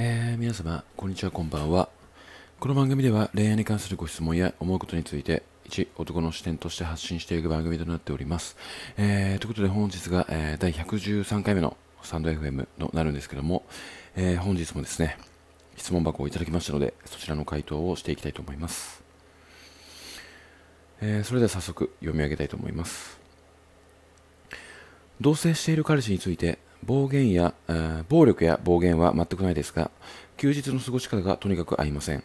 えー皆様、こんにちは、こんばんは。この番組では恋愛に関するご質問や思うことについて、一男の視点として発信していく番組となっております。えーということで本日が、えー第113回目のスタンド FM となるんですけども、えー本日もですね、質問箱をいただきましたので、そちらの回答をしていきたいと思います。えーそれでは早速読み上げたいと思います。同棲している彼氏について暴言や、えー暴力や暴言は全くないですが休日の過ごし方がとにかく合いません。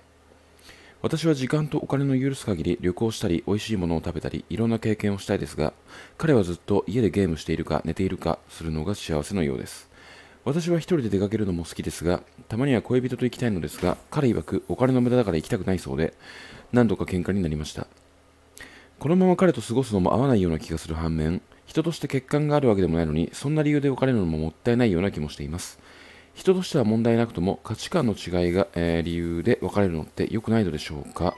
私は時間とお金の許す限り旅行したり美味しいものを食べたりいろんな経験をしたいですが彼はずっと家でゲームしているか寝ているかするのが幸せのようです。私は一人で出かけるのも好きですがたまには恋人と行きたいのですが彼曰くお金の無駄だから行きたくないそうで何度か喧嘩になりました。このまま彼と過ごすのも合わないような気がする反面人として欠陥があるわけでもないのにそんな理由で別れるのももったいないような気もしています。人としては問題なくとも価値観の違いが、えー理由で別れるのって良くないのでしょうか？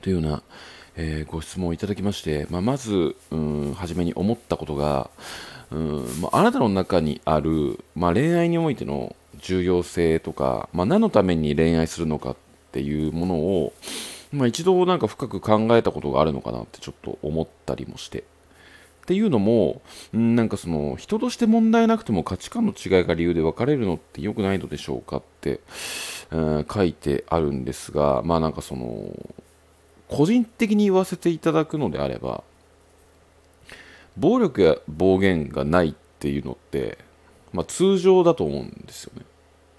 というような、えーご質問をいただきまして、まあ、まずうん初めに思ったことがうん、まあ、あなたの中にある、まあ、恋愛においての重要性とか、まあ、何のために恋愛するのかっていうものを、まあ、一度なんか深く考えたことがあるのかなってちょっと思ったりもして。っていうのも、なんかその人として問題なくても価値観の違いが理由で別れるのって良くないのでしょうかって、うん書いてあるんですが、まあなんかその、個人的に言わせていただくのであれば、暴力や暴言がないっていうのって、まあ通常だと思うんですよね。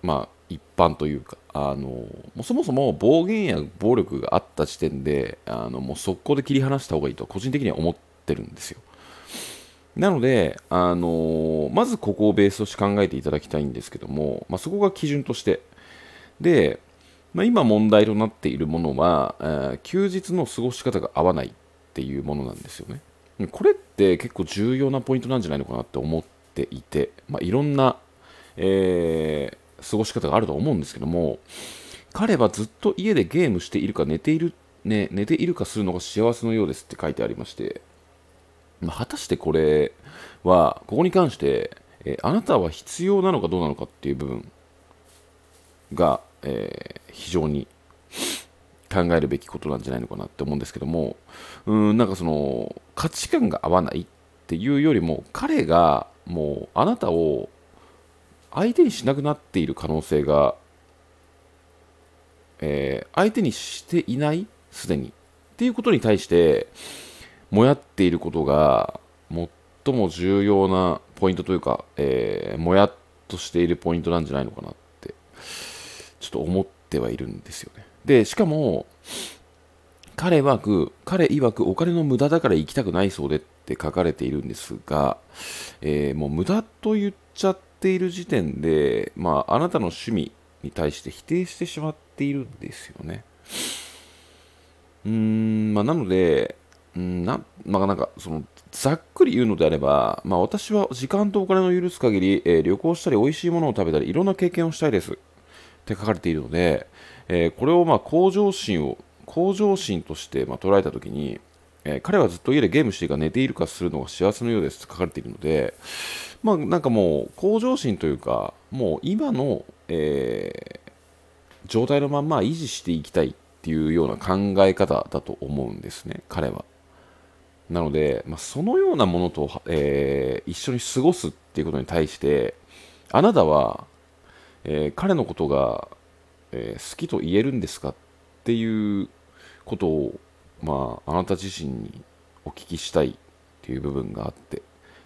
まあ一般というか、あの、もうそもそも暴言や暴力があった時点で、あの、もう速攻で切り離した方がいいと個人的には思ってるんですよ。なので、あのーまずここをベースとして考えていただきたいんですけども、まあ、そこが基準として、で、まあ、今問題となっているものは、えー休日の過ごし方が合わないっていうものなんですよね。これって結構重要なポイントなんじゃないのかなって思っていて、まあ、いろんな、えー過ごし方があると思うんですけども、彼はずっと家でゲームしているか寝ている、ね、寝ているかするのが幸せのようですって書いてありまして、ま、果たしてこれは、ここに関して、えあなたは必要なのかどうなのかっていう部分が、えー非常に考えるべきことなんじゃないのかなって思うんですけども、うん、なんかその、価値観が合わないっていうよりも、彼がもうあなたを相手にしなくなっている可能性が、えー相手にしていない、すでに。っていうことに対して、もやっていることが最も重要なポイントというか、えーもやっとしているポイントなんじゃないのかなってちょっと思ってはいるんですよね。でしかも彼曰く彼曰くお金の無駄だから行きたくないそうでって書かれているんですが、えーもう無駄と言っちゃっている時点で、まあ、あなたの趣味に対して否定してしまっているんですよね。うーんまあ、なので、うんなまあ、なんかそのざっくり言うのであれば、まあ、私は時間とお金の許す限り、えー旅行したり美味しいものを食べたりいろんな経験をしたいですって書かれているので、えーこれをまあ向上心を向上心としてまあ捉えたときに、えー彼はずっと家でゲームしているか寝ているかするのが幸せのようですって書かれているので、まあ、なんかもう向上心というかもう今の、えー状態のまま維持していきたいっていうような考え方だと思うんですね、彼は。なので、まあ、そのようなものと、えー一緒に過ごすっていうことに対して、あなたは、えー彼のことが、えー好きと言えるんですかっていうことを、まあ、あなた自身にお聞きしたいっていう部分があって、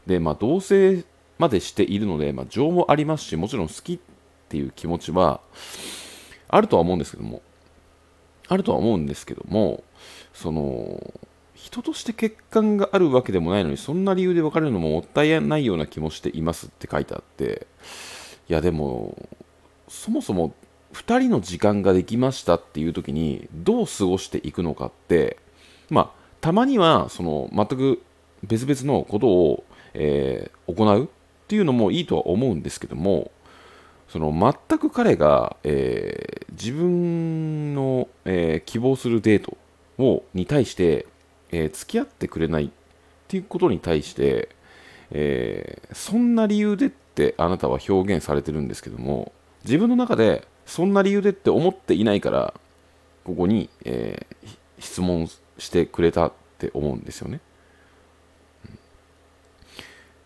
で、まあ、同棲までしているので、まあ、情もありますし、もちろん好きっていう気持ちは、あるとは思うんですけども、あるとは思うんですけども、その、人として欠陥があるわけでもないのに、そんな理由で別れるのももったいないような気もしていますって書いてあって、いやでも、そもそも2人の時間ができましたっていう時に、どう過ごしていくのかって、まあ、たまには、その、全く別々のことを、えー行うっていうのもいいとは思うんですけども、その全く彼が、えー自分の、えー希望するデートをに対して、えー付き合ってくれないっていうことに対して、えーそんな理由でってあなたは表現されてるんですけども自分の中でそんな理由でって思っていないからここに、えー、質問してくれたって思うんですよね。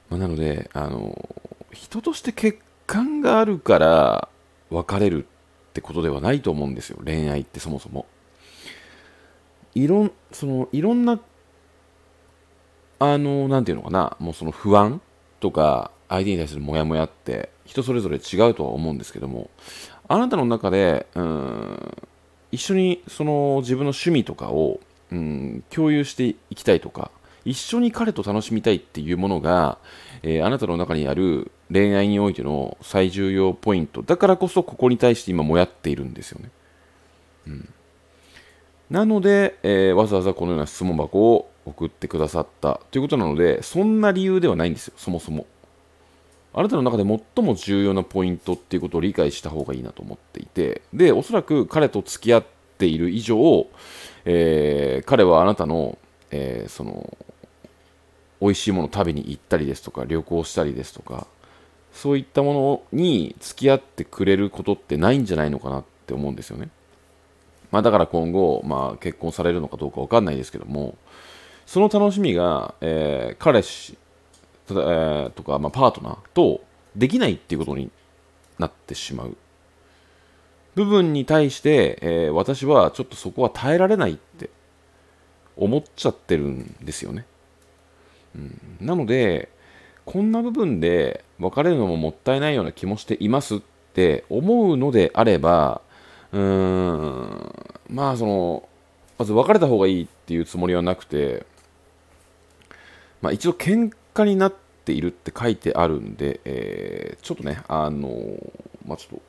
まあ、なので、あの人として欠陥があるから別れるってことではないと思うんですよ恋愛ってそもそも。いろんそのいろんなあのなんていうのかなもうその不安とか相手に対するモヤモヤって人それぞれ違うとは思うんですけどもあなたの中でうん一緒にその自分の趣味とかをうん共有していきたいとか一緒に彼と楽しみたいっていうものが、えー、あなたの中にある恋愛においての最重要ポイントだからこそここに対して今もやっているんですよね。うん、なので、えー、わざわざこのような質問箱を送ってくださったということなのでそんな理由ではないんですよそもそも。あなたの中で最も重要なポイントっていうことを理解した方がいいなと思っていてでおそらく彼と付き合っている以上、えー、彼はあなたの、えー、その美味しいものを食べに行ったりですとか旅行したりですとかそういったものに付き合ってくれることってないんじゃないのかなって思うんですよね。まあ、だから今後、まあ、結婚されるのかどうか分かんないですけどもその楽しみが、えー、彼氏、えー、とか、まあ、パートナーとできないっていうことになってしまう部分に対して、えー、私はちょっとそこは耐えられないって思っちゃってるんですよね。うん、なので、こんな部分で別れるのももったいないような気もしていますって思うのであれば、うん、まあその、まず別れた方がいいっていうつもりはなくて、まあ一度喧嘩になっているって書いてあるんで、えー、ちょっとね、あのまあちょっと、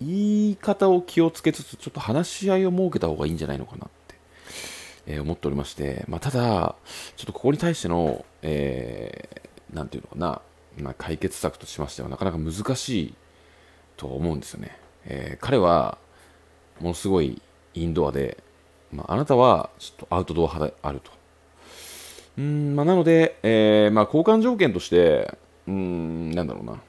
言い方を気をつけつつ、ちょっと話し合いを設けた方がいいんじゃないのかなえー、思っておりまして、まあ、ただ、ちょっとここに対しての、えー、ていうのかな、まあ、解決策としましてはなかなか難しいと思うんですよね。えー、彼は、ものすごいインドアで、まあ、あなたはちょっとアウトドア派であると。うんまあ、なので、えーまあ、交換条件として、うん、なんだろうな。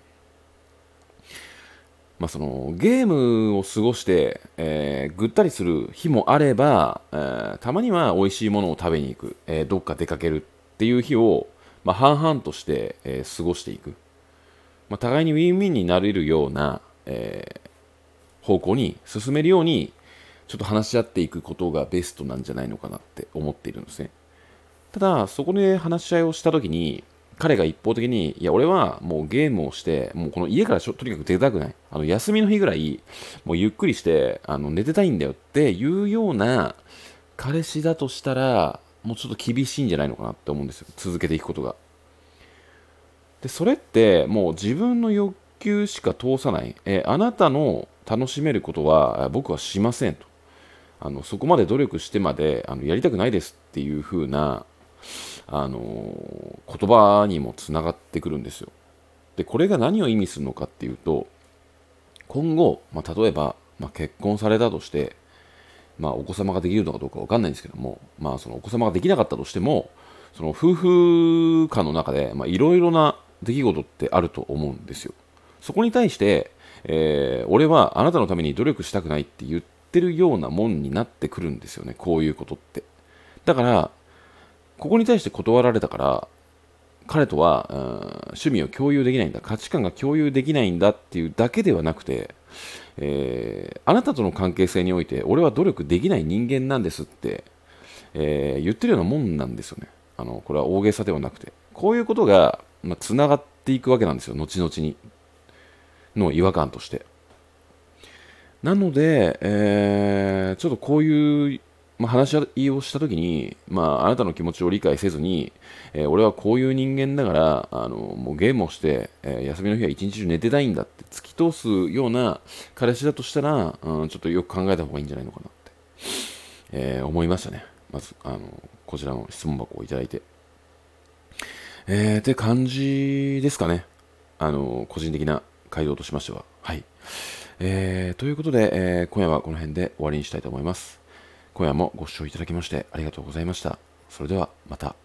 まあ、そのゲームを過ごして、えー、ぐったりする日もあれば、えー、たまには美味しいものを食べに行く、えー、どっか出かけるっていう日を、まあ、半々として、え過ごしていく、まあ、互いにウィンウィンになれるような、え方向に進めるようにちょっと話し合っていくことがベストなんじゃないのかなって思っているんですねただそこで話し合いをした時に彼が一方的に、いや、俺はもうゲームをして、もうこの家からとにかく出たくない。あの、休みの日ぐらい、もうゆっくりして、あの、寝てたいんだよっていうような彼氏だとしたら、もうちょっと厳しいんじゃないのかなって思うんですよ。続けていくことが。で、それって、もう自分の欲求しか通さない。えあなたの楽しめることは僕はしませんと。あのそこまで努力してまであのやりたくないですっていう風なあの言葉にもつながってくるんですよ。でこれが何を意味するのかっていうと今後、まあ、例えば、まあ、結婚されたとして、まあ、お子様ができるのかどうか分かんないんですけども、まあ、そのお子様ができなかったとしてもその夫婦間の中でいろいろな出来事ってあると思うんですよ。そこに対して、えー、俺はあなたのために努力したくないって言ってるようなもんになってくるんですよねこういうことって。だからここに対して断られたから彼とは、うん、趣味を共有できないんだ価値観が共有できないんだっていうだけではなくて、えー、あなたとの関係性において俺は努力できない人間なんですって、えー、言ってるようなもんなんですよね。あのこれは大げさではなくて。こういうことがつな、まあ、がっていくわけなんですよ後々に。の違和感として。なので、えー、ちょっとこういうまあ、話し合いをしたときに、まあ、あなたの気持ちを理解せずに、えー、俺はこういう人間だからあのもうゲームをして、えー、休みの日は一日中寝てたいんだって突き通すような彼氏だとしたら、うん、ちょっとよく考えた方がいいんじゃないのかなって、え、思いましたね。まずあのこちらの質問箱をいただいて。えー、って感じですかね。あの個人的な回答としましてははいえー、ということで、えー、今夜はこの辺で終わりにしたいと思います。今夜もご視聴いただきましてありがとうございました。それではまた。